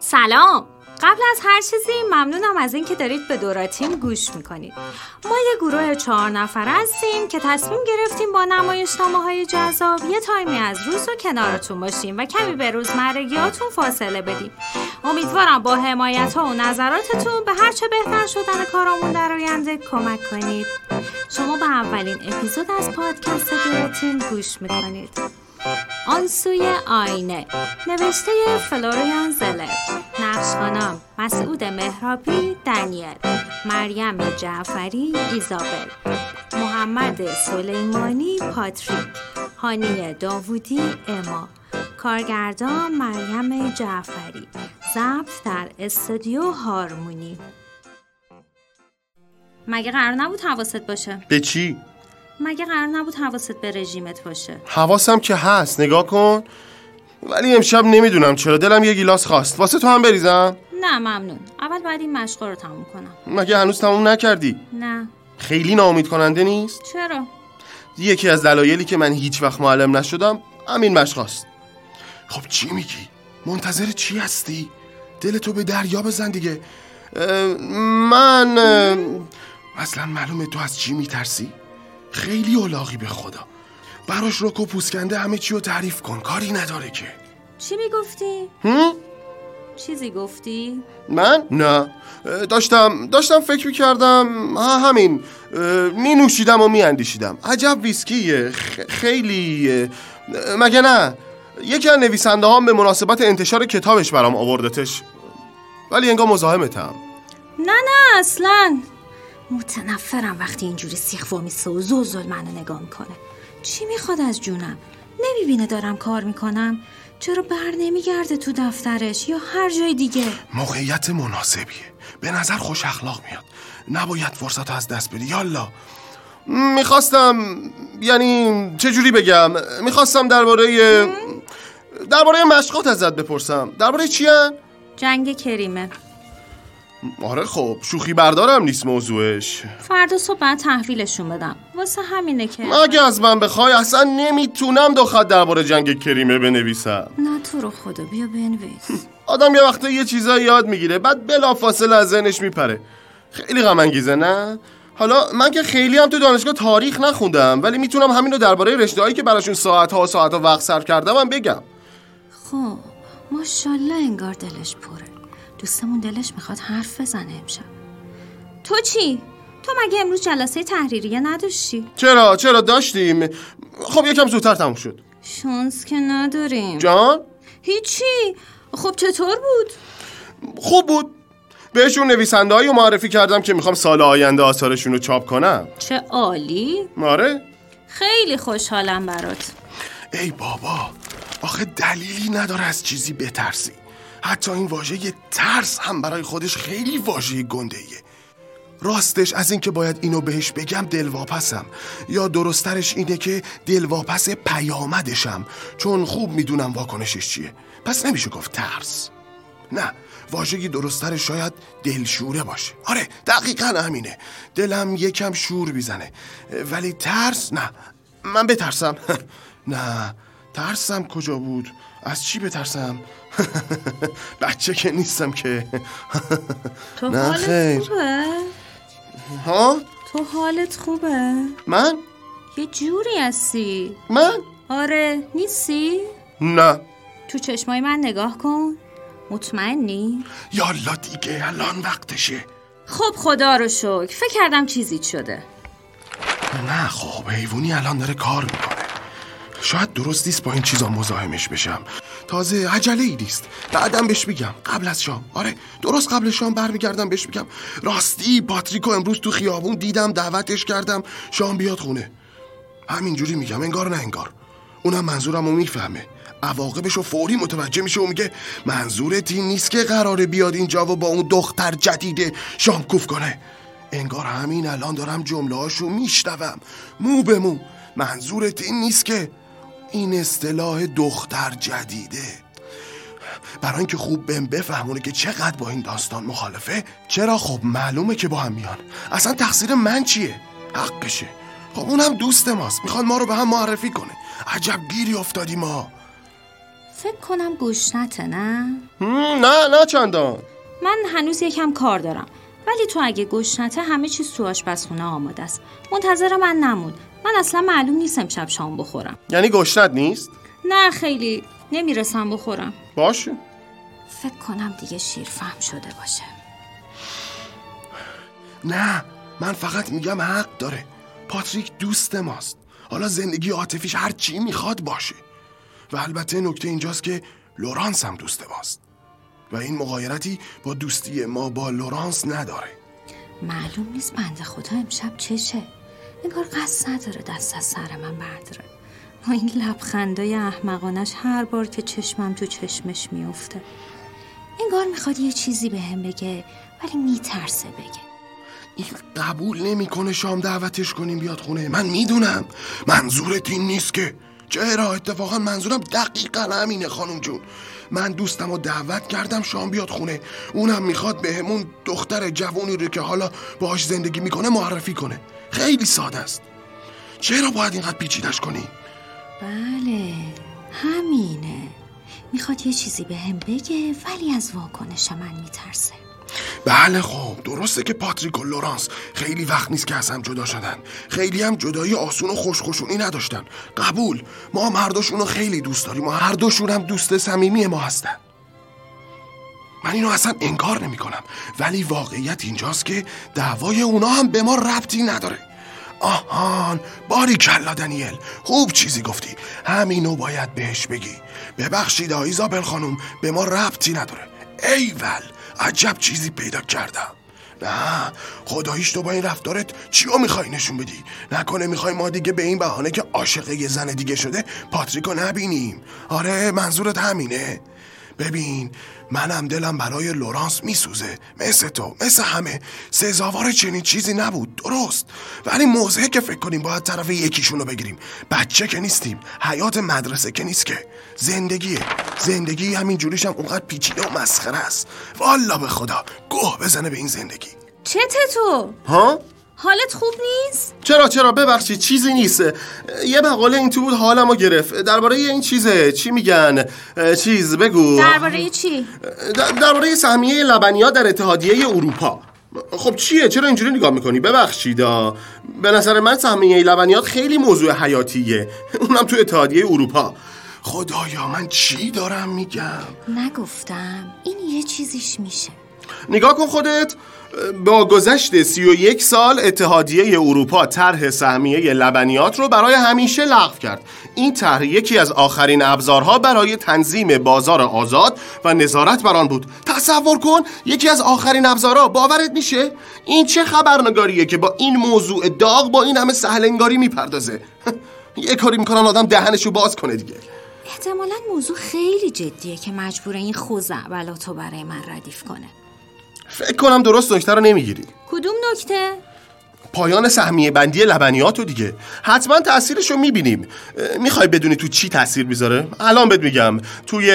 سلام. قبل از هر چیزی ممنونم از اینکه دارید به دوراتیم گوش می‌کنید. ما یه گروه چهار نفر هستیم که تصمیم گرفتیم با نمایشنامه های جذاب یه تایمی از روز و کنارتون باشیم و کمی به روزمرگیاتون فاصله بدیم. امیدوارم با حمایت ها و نظراتتون به هرچه بهتر شدن کارامون در آینده کمک کنید. شما به اولین اپیزود از پادکست دوراتیم گوش می‌کنید. آن سوی آینه نوشته فلوریان زلر نقش مسعود مهرابی دنیل مریم جعفری ایزابل محمد سلیمانی پاتریک هانی داوودی اما کارگردان مریم جعفری ضبط در استودیو هارمونی. مگه قرار نبود حواست باشه؟ به چی؟ مگه قرار نبود حواست به رژیمت باشه؟ حواسم که هست. نگاه کن. ولی امشب نمی‌دونم چرا. دلم یه گیلاس خواست. واسه تو هم بریزم؟ نه ممنون. اول بعد این مشقا رو تموم کنم. مگه هنوز تموم نکردی؟ نه. خیلی ناامید کننده نیست؟ چرا؟ یکی از دلایلی که من هیچ وقت معلم نشدم همین مشقاست. خب چی میگی؟ منتظر چی هستی؟ دل تو به دریا بزن دیگه. من اصلا معلومه تو از چی میترسی؟ خیلی اولاغی به خدا. براش رک و پوسکنده همه چی رو تعریف کن. کاری نداره که. چی می‌گفتی؟ هم؟ چیزی گفتی؟ من؟ نه. داشتم داشتم فکر می‌کردم ها همین. می نوشیدم و می اندیشیدم عجب ویسکیه. خیلی مگه نه؟ یکی از نویسنده هم به مناسبت انتشار کتابش برام آوردتش. ولی انگار مزاحمتم. نه نه اصلا. متنفرم وقتی اینجوری سیخ میسه و زوزل منو نگاه می‌کنه. چی می‌خواد از جونم؟ نمی‌بینه دارم کار می‌کنم. چرا بر نمیگرده تو دفترش یا هر جای دیگه؟ موقعیت مناسبیه. به نظر خوش اخلاق میاد. نباید فرصت از دست بدی. یالا. می‌خواستم یعنی چجوری بگم؟ می‌خواستم درباره درباره مشقات ازت بپرسم. درباره چی جنگ کریمه. آره خب شوخی بردارم نیست موضوعش. فردا صبح بعد تحویلشون بدم. واسه همینه که اگه از من بخوای؟ اصلا نمی‌تونم دو خط درباره جنگ کریمه بنویسم. نه تو رو خدا بیا بنویس. آدم یه وقته یه چیزایی یاد می‌گیره بعد بلا فاصله از ذهنش میپره. خیلی غم انگیزه نه؟ حالا من که خیلی هم تو دانشگاه تاریخ نخوندم ولی می‌تونم همین رو درباره رشته که براشون ساعت ها و ساعت ها وقت صرف کردم هم بگم. خب ماشاءالله انگار دلش پره. دوستمون دلش می‌خواد حرف بزنه امشب تو چی؟ تو مگه امروز جلسه تحریریه نداشتی؟ چرا؟ چرا داشتیم؟ خب یکم زودتر تموم شد شانس که نداریم جان؟ هیچی خب چطور بود؟ خوب بود بهشون نویسنده رو معرفی کردم که می‌خوام سال آینده آثارشون رو چاپ کنم چه عالی آره خیلی خوشحالم برات ای بابا آخه دلیلی نداره از چیزی بترسی حتی این واژه ترس هم برای خودش خیلی واژه گنده راستش از اینکه باید اینو بهش بگم دلواپسم. یا درسترش اینه که دلواپس پیامدشم. چون خوب می‌دونم واکنشش چیه. پس نمیشه گفت ترس. نه واژگی درسترش شاید دلشوره باشه. آره دقیقا همینه. دلم یکم شور بیزنه ولی ترس؟ نه. من بترسم. نه. ترسم کجا بود؟ از چی بترسم؟ بچه که نیستم که تو حالت خوبه؟ ها؟ تو حالت خوبه؟ من؟ یه جوری هستی من؟ آره نیستی؟ نه تو چشمای من نگاه کن مطمئنی؟ یالا دیگه الان وقتشه خب خدا رو شکر فکر کردم چیزی شده نه خب حیوانی الان داره کار می‌کنه شاید درست نیست با این چیزا مزاحمش بشم. تازه عجله ای نیست. بعدم بهش میگم قبل از شام. آره درست قبل شام برمیگردم بهش میگم راستی پاتریکو امروز تو خیابون دیدم دعوتش کردم. شام بیاد خونه. همینجوری میگم. انگار نه انگار. اونم منظورم رو می‌فهمه. عواقبش رو فوری متوجه میشه و میگه منظورت این نیست که قراره بیاد اینجا و با اون دختر جدیده شام کوف کنه. انگار همین الان دارم جمله هاشو میشنوم. مو به مو. منظورت این نیست که این اصطلاح دختر جدیده. برای اینکه خوب بهم بفهمونه که چقدر با این داستان مخالفه چرا خب معلومه که با هم میان. اصلا تقصیر من چیه؟ حقشه. خب اونم دوست ماست. می‌خواد ما رو به هم معرفی کنه. عجب گیری افتادی ما. فکر کنم گوشنته نه؟ نه نه نه چندان. من هنوز یکم کار دارم. ولی تو اگه گشنته همه چیز تو آشپزخونه آماده است. منتظر من نمون. من اصلا معلوم نیست امشب شام بخورم. یعنی گشنت نیست؟ نه خیلی نمی‌رسم بخورم. باشه. فکر کنم دیگه شیر فهم شده باشه. نه من فقط میگم حق داره. پاتریک دوست ماست. حالا زندگی عاطفیش هر چی می‌خواد باشه. و البته نکته اینجاست که لورانس هم دوست ماست. و این مقایرتی با دوستی ما با لورانس نداره. معلوم نیست بنده خدا امشب چشه. انگار قصد نداره دست از سر من برداره. با این لبخندای احمقانش هر بار که چشمم تو چشمش میفته انگار می‌خواد یه چیزی به هم بگه ولی میترسه بگه. این قبول نمی‌کنه شام دعوتش کنیم بیاد خونه. من می‌دونم. منظورت این نیست که. چرا؟ اتفاقا منظورم دقیقا همینه خانم جون. من دوستم رو دعوت کردم شام بیاد خونه. اونم می‌خواد بهمون دختر جوونی رو که حالا باهاش زندگی می‌کنه معرفی کنه. خیلی ساده است. چرا باید اینقدر پیچیدش کنی؟ بله همینه. می‌خواد یه چیزی به هم بگه ولی از واکنش من میترسه. بله خب درسته که پاتریک و لورانس خیلی وقت نیست که از هم جدا شدن. خیلی هم جدایی آسون و خوشخوشونی نداشتن. قبول ما دوشون رو خیلی دوست داریم و هر دوشون هم دوست صمیمی ما هستن. من اینو اصلا انکار نمی کنم ولی واقعیت اینجاست که دعوای اونا هم به ما ربطی نداره. آهان باری کلا دنیل خوب چیزی گفتی. همینو باید بهش بگی. ببخشید آیزابل خانم به ما ربطی نداره. ایول عجب چیزی پیدا کردم. نه خداییش تو با این رفتارت چیو می‌خوای نشون بدی؟ نکنه می‌خوای ما دیگه به این بهانه که عاشق یه زن دیگه شده پاتریکو نبینیم. آره منظورت همینه. ببین منم دلم برای لورانس میسوزه. مثل تو مثل همه. سزاوار چنین چیزی نبود. درست. ولی موضعه که فکر کنیم باید طرف یکیشونو بگیریم. بچه که نیستیم. حیات مدرسه که نیست که. زندگیه. زندگی همین جوریش هم اونقدر پیچیده و مسخره است. والا به خدا. گوه بزنه به این زندگی. چته تو؟ ها؟ حالت خوب نیست؟ چرا چرا؟ ببخشید چیزی نیست. یه مقاله این تو بود حالمو گرفت. درباره این چیزه. چی میگن؟ چیز بگو. درباره چی؟ درباره سهمیه لبنیات در اتحادیه اروپا. خب چیه؟ چرا اینجوری نگاه می‌کنی؟ ببخشید. به نظر من سهمیه لبنیات خیلی موضوع حیاتیه. اونم تو اتحادیه اروپا. خدایا من چی دارم میگم؟ نگفتم. این یه چیزیش میشه. نگاه کن خودت. با گذشت سی و یک سال اتحادیه اروپا طرح سهمیه لبنیات رو برای همیشه لغو کرد. این طرح یکی از آخرین ابزارها برای تنظیم بازار آزاد و نظارت بر آن بود. تصور کن یکی از آخرین ابزارها. باورت میشه؟ این چه خبرنگاریه که با این موضوع داغ با این همه سهلنگاری می‌پردازه؟ یه کاری می‌کنن آدم دهنشو باز کنه دیگه. احتمالا موضوع خیلی جدیه که مجبوره این خوزعبلاتو برای من ردیف کنه. فکر کنم درست نکته رو نمی‌گیری. کدوم نکته؟ پایان سهمیه بندی لبنیاتو دیگه. حتما تاثیرش رو می‌بینیم. می‌خوای بدونی تو چی تاثیر می‌ذاره؟ الان بهت میگم. توی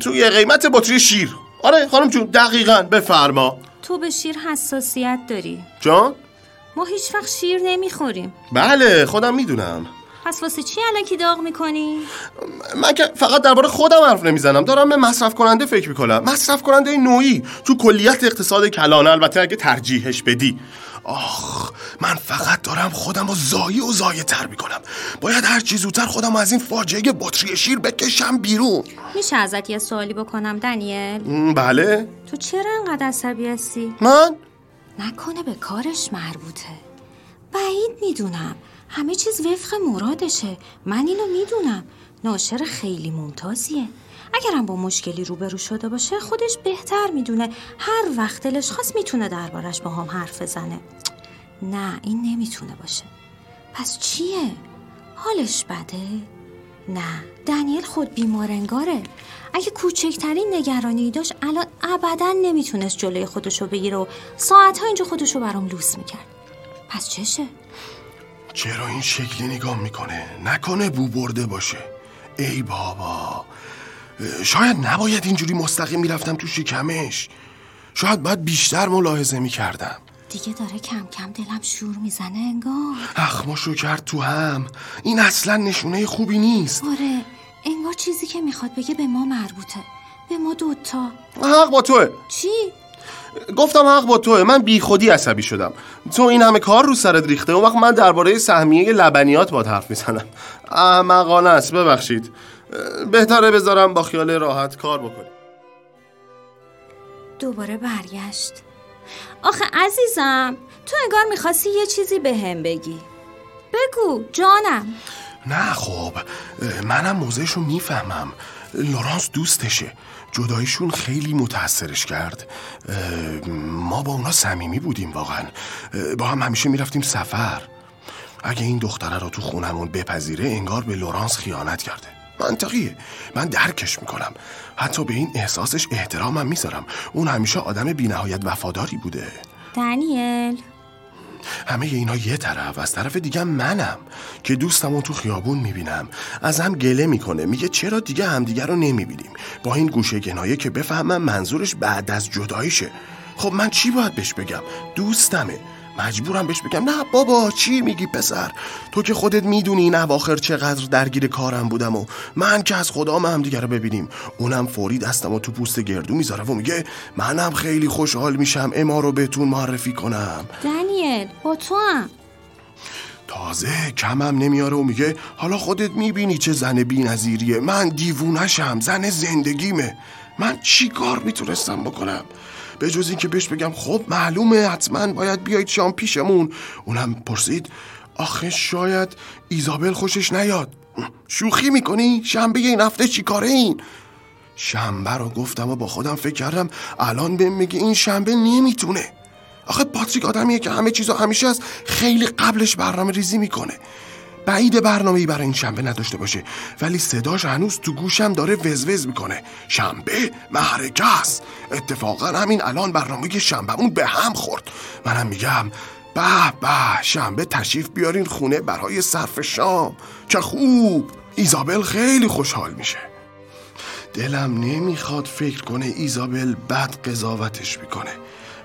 توی قیمت بطری شیر. آره خانم جون دقیقا بفرما. تو به شیر حساسیت داری. جان؟ ما هیچ وقت شیر نمی‌خوریم. بله خودم می‌دونم. پس واسه چی علکی داغ می‌کنی؟ من که فقط درباره خودم حرف نمی‌زنم. دارم به مصرف کننده فکر می‌کنم. مصرف کننده نوعی. تو کلیت اقتصاد کلانه البته اگه ترجیحش بدی. آخ من فقط دارم خودم رو زایی و زایه تر می‌کنم. باید هر چی زودتر خودم از این فاجعه بطری شیر بکشم بیرون. میشه ازت یه سوالی بکنم دنیل؟ بله. تو چرا انقدر عصبی هستی؟ من؟ نکنه به کارش مربوطه. بعید می‌دونم. همه چیز وفق مرادشه. من اینو می‌دونم. ناشر خیلی ممتازیه. اگرم با مشکلی روبرو شده باشه خودش بهتر می‌دونه. هر وقت دلش خواست می‌تونه دربارش با هم حرف بزنه. نه این نمی‌تونه باشه. پس چیه؟ حالش بده؟ نه دنیل خود بیمارنگاره اگه کوچکترین نگرانی داشت الان ابدا نمی‌تونست جلوی خودشو بگیره و ساعتها اینجا خودشو برام لوس می‌کرد. پس چشه؟ چرا این شکلی نگاه می‌کنه؟ نکنه بو برده باشه. ای بابا. شاید نباید اینجوری مستقیم می‌رفتم تو شکمش. شاید باید بیشتر ملاحظه می‌کردم. دیگه داره کم کم دلم شور می‌زنه انگار. اخماشو کرد تو هم. این اصلا نشونه خوبی نیست. آره انگار چیزی که می‌خواد بگه به ما مربوطه. به ما دوتا. حق با توه. چی؟ گفتم حق با توه. من بی خودی عصبی شدم. تو این همه کار رو سرت ریخته. اون وقت من درباره سهمیه لبنیات با حرف می‌زنم. احمقانه است. ببخشید. بهتره بذارم با خیال راحت کار بکنی دوباره برگشت. آخه عزیزم تو انگار می‌خواستی یه چیزی به هم بگی. بگو جانم. نه خب. منم موضعشو می‌فهمم. لورانس دوستشه. جدایشون خیلی متاثرش کرد. ما با اونا صمیمی بودیم واقعا. با هم همیشه می‌رفتیم سفر. اگه این دختره رو تو خونمون بپذیره انگار به لورانس خیانت کرده. منطقیه. من درکش می‌کنم. حتی به این احساسش احترامم می‌ذارم. اون همیشه آدم بینهایت وفاداری بوده. دنیل همه اینا یه طرف از طرف دیگه منم که دوستمو تو خیابون می‌بینم. از هم گله می‌کنه میگه چرا دیگه همدیگه رو نمی‌بینیم؟ با این گوشه گنایه که بفهمم منظورش بعد از جداییشه. خب من چی باید بهش بگم؟ دوستمه. مجبورم بهش بگم نه بابا چی میگی پسر؟ تو که خودت می‌دونی این اواخر چقدر درگیر کارم بودم و من که از خدام هم دیگه رو ببینیم. اونم فوری دستم و تو پوست گردو می‌ذاره و میگه منم خیلی خوشحال میشم اما رو بهتون معرفی کنم. دنیل با تو هم. تازه کمم نمیاره و میگه حالا خودت می‌بینی چه زن بی نظیریه من دیوونشم زن زندگیمه. من چی کار می‌تونستم بکنم؟ به جز اینکه بهش بگم خب معلومه حتما باید بیایید شام پیشمون اونم پرسید آخه شاید ایزابل خوشش نیاد شوخی می‌کنی؟ شنبه این هفته چی کاره این؟ شنبه رو گفتم و با خودم فکر کردم الان بهم میگه این شنبه نمی‌تونه آخه پاتریک آدمیه که همه چیزا همیشه از خیلی قبلش برنامه ریزی می‌کنه بعید برنامه ای برای این شنبه نداشته باشه. ولی صداش هنوز تو گوشم داره وزوز می‌کنه. شنبه محرکه است اتفاقا همین الان برنامه شنبهمون به هم خورد. منم میگم به به شنبه تشریف بیارین خونه برای صرف شام. چه خوب! ایزابل خیلی خوشحال میشه. دلم نمی‌خواد فکر کنه ایزابل بد قضاوتش می‌کنه.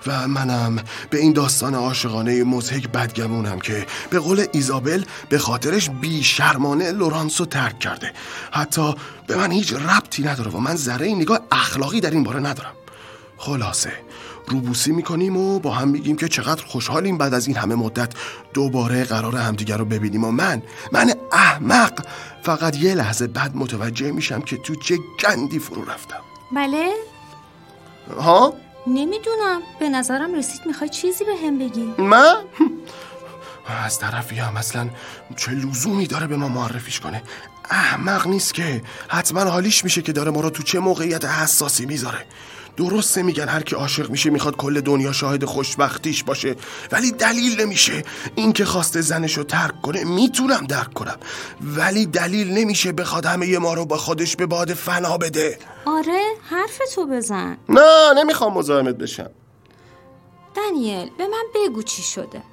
و منم به این داستان عاشقانه مزهک بدگمونم که به قول ایزابل به خاطرش بی شرمانه لورانسو ترک کرده حتی به من هیچ ربطی نداره و من ذره نگاه اخلاقی در این باره ندارم خلاصه روبوسی می‌کنیم و با هم میگیم که چقدر خوشحالیم بعد از این همه مدت دوباره قرار همدیگر رو ببینیم و من من احمق فقط یه لحظه بعد متوجه میشم که تو چه گندی فرو رفتم بله؟ ها؟ نمی‌دونم. به نظرم رسید می‌خوای چیزی به هم بگی. من؟ از طرفی هم اصلا چه لزومی داره به ما معرفیش کنه؟ احمق نیست که. حتما حالیش میشه که داره ما رو تو چه موقعیت حساسی می‌ذاره. درسته میگن هر کی عاشق میشه می‌خواد کل دنیا شاهد خوشبختیش باشه ولی دلیل نمیشه. این که خواسته زنشو ترک کنه می‌تونم درک کنم ولی دلیل نمیشه بخواد همه ما رو با خودش به باد فنا بده. آره حرف تو بزن. نه نمی‌خوام مزاحمت بشم. دنیل به من بگو چی شده.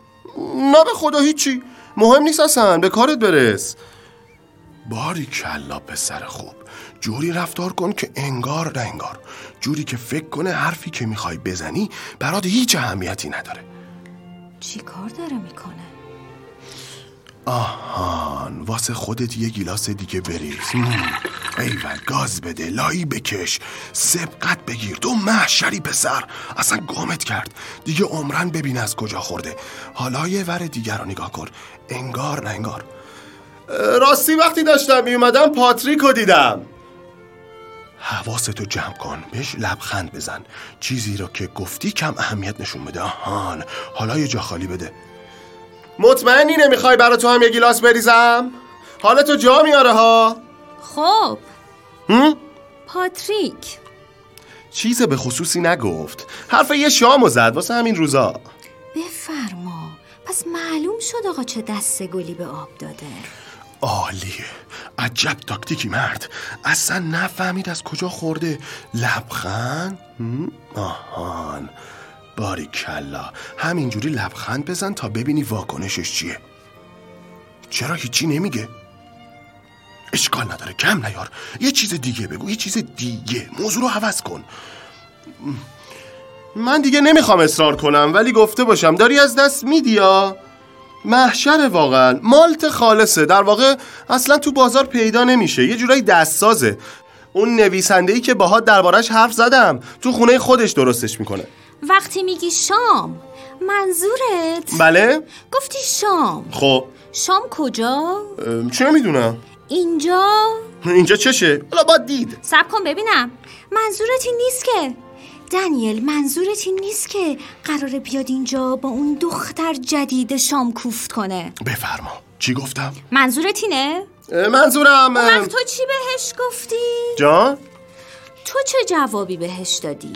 نه به خدا هیچی. مهم نیست اصلا به کارت برس. باری کلا پسر خوب. جوری رفتار کن که انگار نه انگار. جوری که فکر کنه حرفی که می‌خوای بزنی برات هیچ اهمیتی نداره. چی کار داره می‌کنه؟ آهان واسه خودت یه گیلاس دیگه بریز. ایول گاز بده لایی بکش. سبقت بگیر. تو محشری پسر. اصلا گامت کرد. دیگه عمرن ببین از کجا خورده. حالا یه ور دیگر رو نگاه کن. انگار نه انگار. راستی وقتی داشتم میومدم پاتریک رو دیدم. حواستو جمع کن بهش لبخند بزن. چیزی رو که گفتی کم اهمیت نشون بده آهان. حالا یه جا خالی بده. مطمئنی نمی‌خوای برا تو هم یه گیلاس بریزم؟ حالا تو جا میاره ها. خب. هم؟ پاتریک. چیز به خصوصی نگفت. حرف یه شامو زد واسه همین روزا. بفرما. پس معلوم شد آقا چه دست گلی به آب داده. عالیه. عجب تاکتیکی مرد. اصلا نفهمید از کجا خورده. لبخند؟ آهان. باری کلا. همینجوری لبخند بزن تا ببینی واکنشش چیه. چرا هیچی نمیگه؟ اشکال نداره. کم نیار. یه چیز دیگه بگو. یه چیز دیگه. موضوع رو عوض کن. من دیگه نمی‌خوام اصرار کنم ولی گفته باشم. داری از دست میدی یا؟ محشر واقعا. مالت خالصه. در واقع اصلا تو بازار پیدا نمیشه. یه جورایی دستسازه. اون نویسنده ای که باهات دربارش حرف زدم تو خونه خودش درستش می‌کنه. وقتی میگی شام منظورت؟ بله. گفتی شام. خب. شام کجا؟ چه می‌دونم اینجا؟ اینجا چشه؟ حالا با دید. سب کن ببینم. منظورت این نیست که دنیل منظورت این نیست که قراره بیاد اینجا با اون دختر جدید شام کوفت کنه بفرما چی گفتم منظورت اینه؟ منظورم تو چی بهش گفتی؟ جان تو چه جوابی بهش دادی؟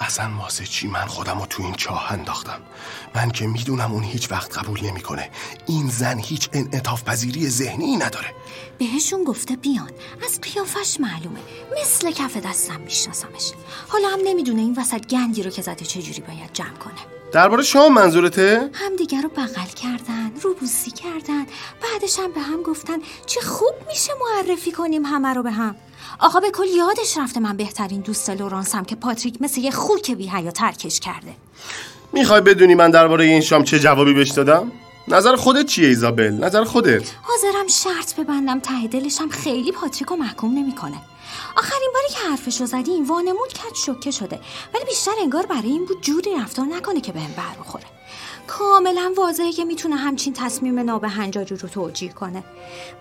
اصلا واسه چی من خودم رو تو این چاه انداختم؟ من که می‌دونم اون هیچ وقت قبول نمی‌کنه. این زن هیچ انعطاف پذیری ذهنی نداره. بهشون گفته بیان. از قیافش معلومه. مثل کف دستم میشناسمش. حالا هم نمی‌دونه این وسط گندی رو که زده چجوری باید جمع کنه. درباره شام منظورته؟ همدیگه رو بغل کردن روبوسی کردن بعدش هم به هم گفتن چه خوب میشه معرفی کنیم همه رو به هم. آقا به کل یادش رفته من بهترین دوست لورانسم که پاتریک مثل یه خوک بی حیا ترکش کرده. می‌خوای بدونی من درباره این شام چه جوابی بهش دادم؟ نظر خودت چیه ایزابل؟ نظر خودت. حاضرم شرط ببندم ته دلشم خیلی پاتریک رو محکوم نمی‌کنه. آخرین باری که حرفش رو زدیم وانمود کرد شوکه شده. ولی بیشتر انگار برای این بود جوری رفتار نکنه که بهم بر بخوره کاملا واضحه که می‌تونه همچین تصمیم نابهنجاری رو توجیه کنه.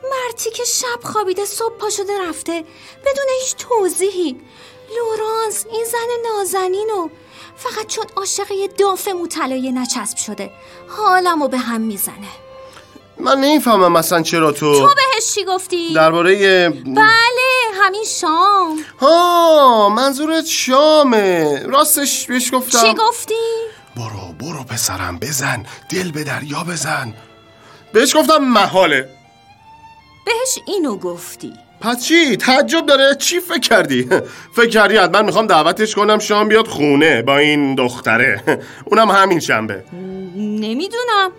مرتی که شب خوابیده صبح پا شده رفته. بدون هیچ توضیحی. لورانس این زن نازنینو فقط چون عاشق یه داف نچسب شده. حالمو به هم می‌زنه. من نمی‌فهمم مثلا چرا تو تو بهش چی گفتی؟ درباره بله. همین شام. ها منظورت شامه. راستش بهش گفتم. چی گفتی؟ برو برو پسرم بزن. دل به دریا بزن. بهش گفتم محاله. بهش اینو گفتی. پس چی؟ تعجب داره؟ چی فکر کردی؟ فکر کردی حتما می‌خوام دعوتش کنم شام بیاد خونه با این دختره. اونم همین شنبه. نمی‌دونم.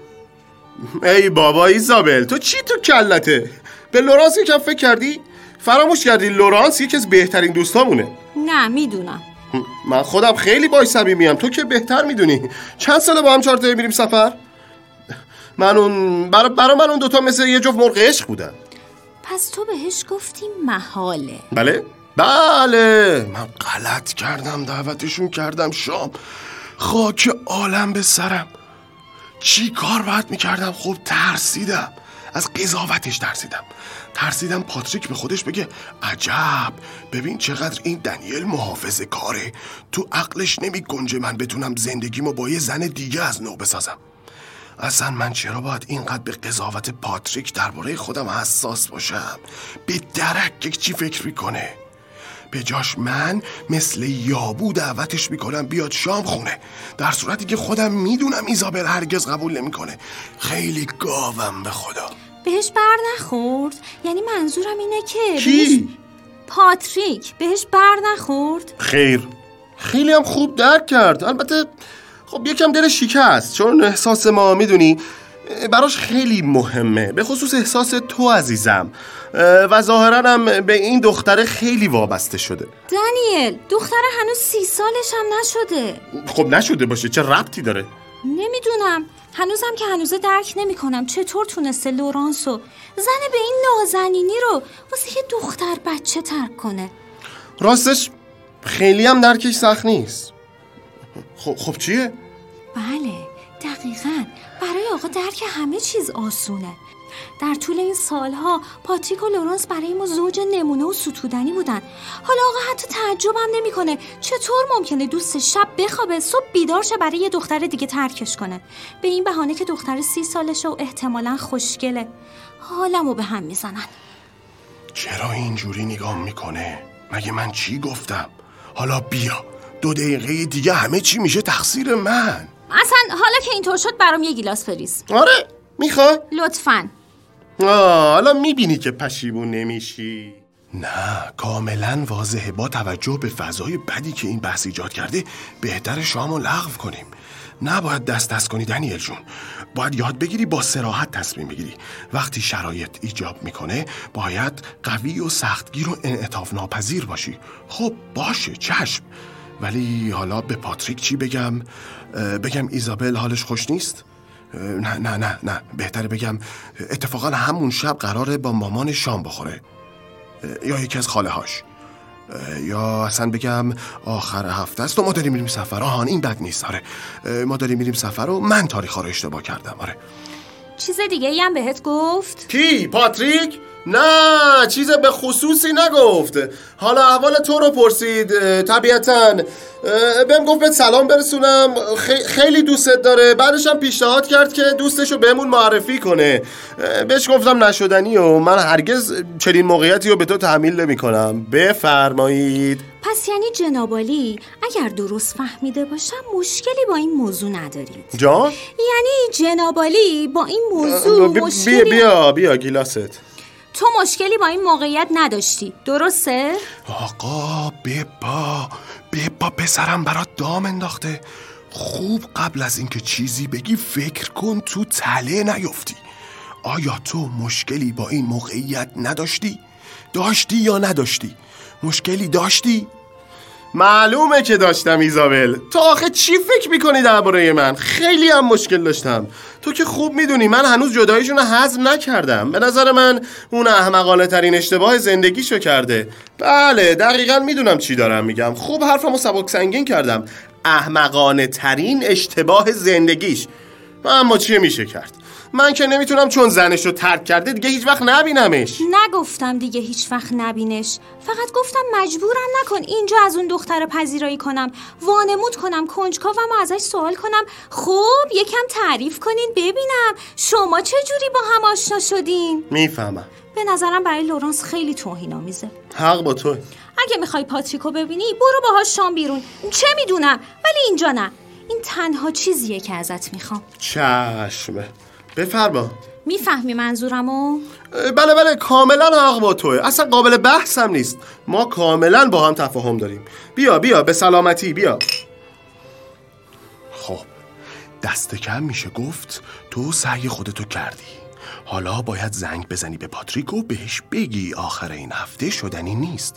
ای بابا ایزابل تو چی تو کلته؟ به لورانس یکم فکر کردی؟ فراموش کردی لورانس یکی از بهترین دوستامونه. نه می‌دونم. من خودم خیلی باش صمیمیم تو که بهتر می‌دونی. چند ساله با هم چهار میریم سفر؟ من اون برا, برا من اون دوتا مثل یه جفت مرغ عشق بودن. پس تو بهش گفتی محاله. بله. بله. من غلط کردم دعوتشون کردم. شام خاک عالم به سرم. چی کار باید می‌کردم؟ خب ترسیدم. از قضاوتش ترسیدم. ترسیدم پاتریک به خودش بگه عجب ببین چقدر این دنیل محافظ کاره. تو عقلش نمی گنجه من بتونم زندگیمو با یه زن دیگه از نو بسازم. اصلا من چرا باید اینقدر به قضاوت پاتریک درباره خودم حساس باشم؟ به درک چی فکر می‌کنه؟ به جاش من مثل یابو دعوتش می‌کنم بیاد شام خونه. در صورتی که خودم می‌دونم ایزابل هرگز قبول نمی‌کنه. خیلی گاوم به خدا. بهش بر نخورد. یعنی منظورم اینه که بهش- کی؟ پاتریک بهش بر نخورد. خیر. خیلی هم خوب درک کرد. البته خب یکم دل شکست چون احساس ما می‌دونی براش خیلی مهمه. به خصوص احساس تو عزیزم. و ظاهرا هم به این دختره خیلی وابسته شده. دنیل دختر هنوز سی سالش هم نشده. خب نشده باشه چه ربطی داره؟ نمی‌دونم. هنوزم که هنوزه درک نمی‌کنم چطور تونسته لورانسو زن به این نازنینی رو واسه یه دختر بچه ترک کنه. راستش خیلی هم درکش سخت نیست. خب خب چیه؟ بله دقیقا. برای آقا درک همه چیز آسونه. در طول این سالها پاتریک و لورانس برای ما زوج نمونه و ستودنی بودن. حالا آقا حتی تعجبم نمی‌کنه. چطور ممکنه دوست شب بخوابه صبح بیدار شه برای یه دختر دیگه ترکش کنه؟ به این بهانه که دختر سی سالشه و احتمالا خوشگله. حالمو به هم می‌زنن. چرا اینجوری نگام می‌کنه؟ مگه من چی گفتم؟ حالا بیا. دو دقیقه دیگه همه چی میشه تقصیر من. اصلا حالا که اینطور شد برام یه گیلاس فریز آره می‌خوای؟ لطفا. آه حالا می‌بینی که پشیمون نمیشی. نه کاملا واضحه. با توجه به فضای بدی که این بحث ایجاد کرده بهتر شامو لغو کنیم. نباید دست دست کنی دنیل جون. باید یاد بگیری با سراحت تصمیم بگیری. وقتی شرایط ایجاب می‌کنه باید قوی و سختگیر و انعطاف ناپذیر باشی. خب باشه چشم. ولی حالا به پاتریک چی بگم؟ بگم ایزابل حالش خوش نیست؟ نه نه نه نه. بهتره بگم اتفاقا همون شب قراره با مامان شام بخوره. یا یکی از خاله هاش یا اصلا بگم آخر هفته است و ما داریم میریم سفر. آهان این بد نیست. آره. ما داریم میریم سفر و من تاریخ رو اشتباه کردم. آره. چیز دیگه ای هم بهت گفت؟ کی؟ پاتریک؟ نه چیز به خصوصی نگفت. حالا احوال تو رو پرسید طبیعتا. بهم گفت به سلام برسونم. خیلی دوستت داره. بعدش هم پیشنهاد کرد که دوستش رو بهمون معرفی کنه. بهش گفتم نشدنی و من هرگز چنین موقعیتی رو به تو تحمیل نمی کنم بفرمایید. پس یعنی جنابالی اگر درست فهمیده باشم مشکلی با این موضوع ندارید. جان؟ یعنی جنابالی با این موضوع مشکلی بیا بیا بیا گیلاست. تو مشکلی با این موقعیت نداشتی درسته؟ آقا ببا ببا پسرم برات دام انداخته خوب قبل از اینکه چیزی بگی فکر کن تو تله نیفتی آیا تو مشکلی با این موقعیت نداشتی؟ داشتی یا نداشتی؟ مشکلی داشتی؟ معلومه که داشتم ایزابل. تو آخه چی فکر می‌کنی درباره من؟ خیلی هم مشکل داشتم. تو که خوب می‌دونی من هنوز جداییشون رو حزم نکردم. به نظر من اون احمقانه ترین اشتباه زندگیشو کرده. بله دقیقا می‌دونم چی دارم میگم. خوب حرفمو سبک سنگین کردم. احمقانه ترین اشتباه زندگیش. اما چیه میشه کرد؟ من که نمی‌تونم چون زنش رو ترک کرده دیگه هیچ وقت نبینمش. نگفتم دیگه هیچ وقت نبینش. فقط گفتم مجبورم نکن اینجا از اون دختر پذیرایی کنم. وانمود کنم کنجکاوم و ازش سوال کنم. خب یکم تعریف کنین ببینم. شما چه جوری با هم آشنا شدین؟ می‌فهمم. به نظرم برای لورانس خیلی توهین آمیزه حق با تو اگه می‌خوای پاتریکو ببینی برو باهاش شام بیرون. چه می‌دونم ولی اینجا نه. این تنها چیزیه که ازت می‌خوام. چشمه. بفرما. می‌فهمی منظورمو؟ بله بله کاملا حق با توه. اصلا قابل بحث هم نیست. ما کاملا با هم تفاهم داریم. بیا بیا به سلامتی بیا. خب دست کم میشه گفت تو سعی خودتو کردی. حالا باید زنگ بزنی به پاتریک و بهش بگی آخر این هفته شدنی نیست.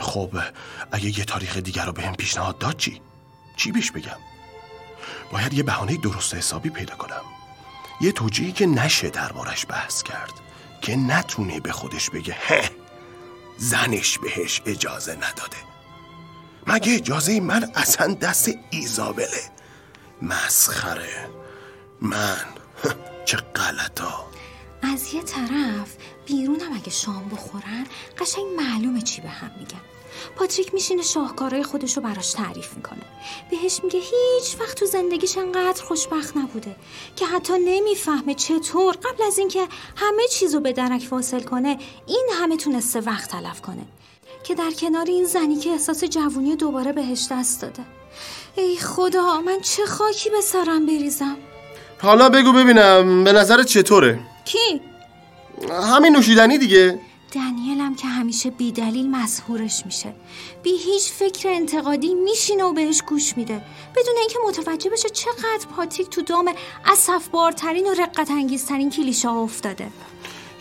خب اگه یه تاریخ دیگر رو بهم پیشنهاد داد چی؟ چی بهش بگم؟ باید یه بهانه درست حسابی پیدا کنم. یه توجیهی که نشه دربارش بحث کرد که نتونه به خودش بگه هه زنش بهش اجازه نداده. مگه اجازه من اصلا دست ایزابله؟ مسخره. من. چه غلطا. از یه طرف بیرونم اگه شام بخورن قشنگ معلومه چی به هم میگن. پاتریک میشینه شاهکارهای خودش رو براش تعریف می‌کنه. بهش میگه هیچ وقت تو زندگیش انقدر خوشبخت نبوده که حتی نمی‌فهمه چطور قبل از اینکه همه چیز رو به درک واصل کنه این همه تونسته وقت تلف کنه. که در کنار این زنی که احساس جوونی دوباره بهش دست داده. ای خدا من چه خاکی به سرم بریزم؟ حالا بگو ببینم به نظر چطوره؟ کی؟ همین نوشیدنی دیگه. دنیلم که همیشه بیدلیل مسهورش میشه. بی هیچ فکر انتقادی میشینه و بهش گوش میده. بدون اینکه متوجه بشه چقدر پاتیک تو دام بارترین و رقت انگیزترین کلیشه ها افتاده.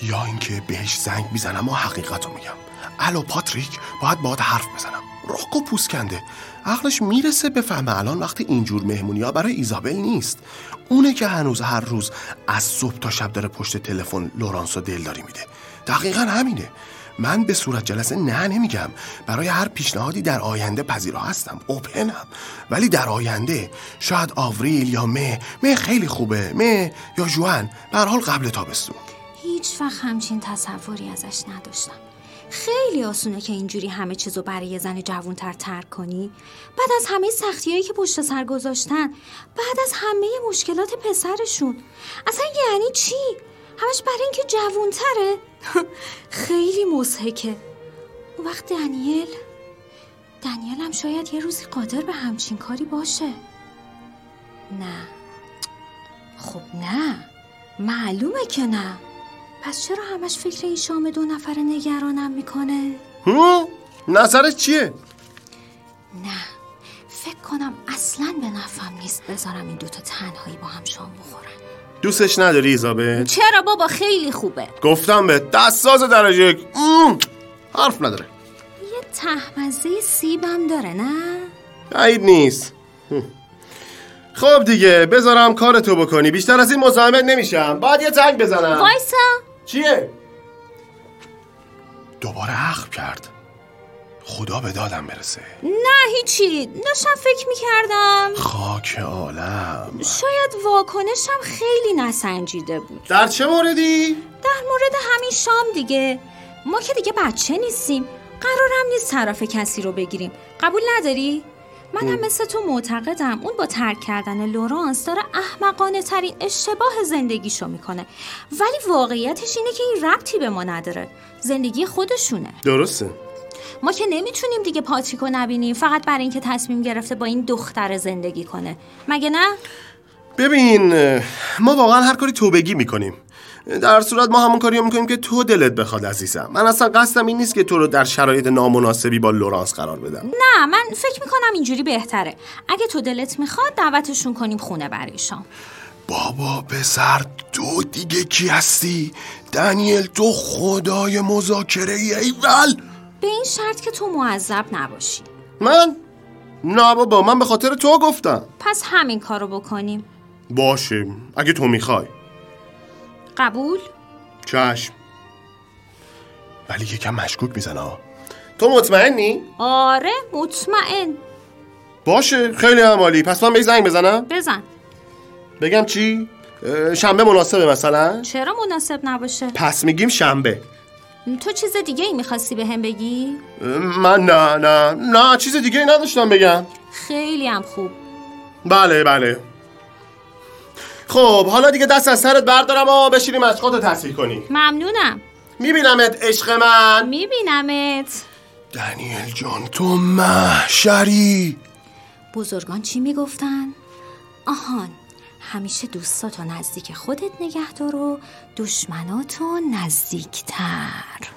یا اینکه بهش زنگ می‌زنم و حقیقت رو میگم. الو پاتریک باید باید حرف بزنم. رک و پوست کنده عقلش می‌رسه بفهمه الان وقتی اینجور مهمونی ها برای ایزابل نیست. اونه که هنوز هر روز از صبح تا شب داره پشت تلفن لورانسو دلداری میده. دقیقا همینه. من به صورت جلسه نه نمیگم. برای هر پیشنهادی در آینده پذیرا هستم. اوپنم ولی در آینده شاید آوریل یا مه. مه خیلی خوبه. مه یا جوان. به حال قبل تابستون. هیچ وقت همچین تصوری ازش نداشتم. خیلی آسونه که اینجوری همه چیزو برای یه زن جوونتر ترک کنی. بعد از همه سختیایی که پشت سر گذاشتن بعد از همه مشکلات پسرشون. اصلا یعنی چی؟ همش برای اینکه جوونتره خیلی مزهکه اون وقت دنیل دنیل هم شاید یه روزی قادر به همچین کاری باشه. نه. خب نه. معلومه که نه. پس چرا همش فکر این شام دو نفر نگرانم می‌کنه؟ نظرت چیه؟ نه. فکر کنم اصلا به نفهم نیست بذارم این دوتا تنهایی با هم شام بخورن. دوستش نداری ایزابه؟ چرا بابا؟ خیلی خوبه. گفتم به دستاز درجه یک. حرف نداره. یه تهمزه سیبم داره نه؟ عید نیست. خب دیگه بذارم کارتو بکنی. بیشتر از این مزاحمت نمیشم. باید یه تنگ بزنم. وایسا. چیه؟ دوباره عقب کرد. خدا به دادم برسه. نه هیچی. داشتم فکر می‌کردم. خاک عالم. شاید واکنشم خیلی نسنجیده بود. در چه موردی؟ در مورد همین شام دیگه. ما که دیگه بچه نیستیم. قرارم نیست طرف کسی رو بگیریم. قبول نداری؟ منم مثل تو معتقدم. اون با ترک کردن لورانس داره احمقانه ترین اشتباه زندگیشو می‌کنه. ولی واقعیتش اینه که این ربطی به ما نداره. زندگی خودشونه. درسته. ما که نمی‌تونیم دیگه پاتریکو نبینیم فقط برای اینکه تصمیم گرفته با این دختر زندگی کنه. مگه نه؟ ببین ما واقعا هر کاری تو بگی می‌کنیم. در صورت ما همون کاری رو می‌کنیم که تو دلت بخواد عزیزم. من اصلا قصدم این نیست که تو رو در شرایط نامناسبی با لورانس قرار بدم. نه من فکر می‌کنم اینجوری بهتره. اگه تو دلت می‌خواد دعوتشون کنیم خونه برای شام. بابا پسر تو دیگه کی هستی؟ دنیل تو خدای مذاکره ایول به این شرط که تو معذب نباشی من؟ نه بابا من به خاطر تو گفتم پس همین کارو بکنیم باشه اگه تو می‌خوای قبول؟ چشم ولی یکم مشکوک می‌زنه تو مطمئنی؟ آره مطمئن باشه خیلی عمالی پس من به زنگ بزنم بزن بگم چی؟ شنبه مناسبه مثلا؟ چرا مناسب نباشه؟ پس میگیم شنبه تو چیز دیگه ای می‌خواستی به هم بگی؟ من نه نه. نه چیز دیگه ای نداشتم بگم. خیلی هم خوب. بله بله. خب حالا دیگه دست از سرت بردارم و بشینیم مشقات رو تحصیل کنی ممنونم. میبینمت عشق من. میبینمت. دنیل جان تو محشری. بزرگان چی می‌گفتن؟ آهان. همیشه دوستاتو نزدیک خودت نگه دار و دشمناتو نزدیکتر.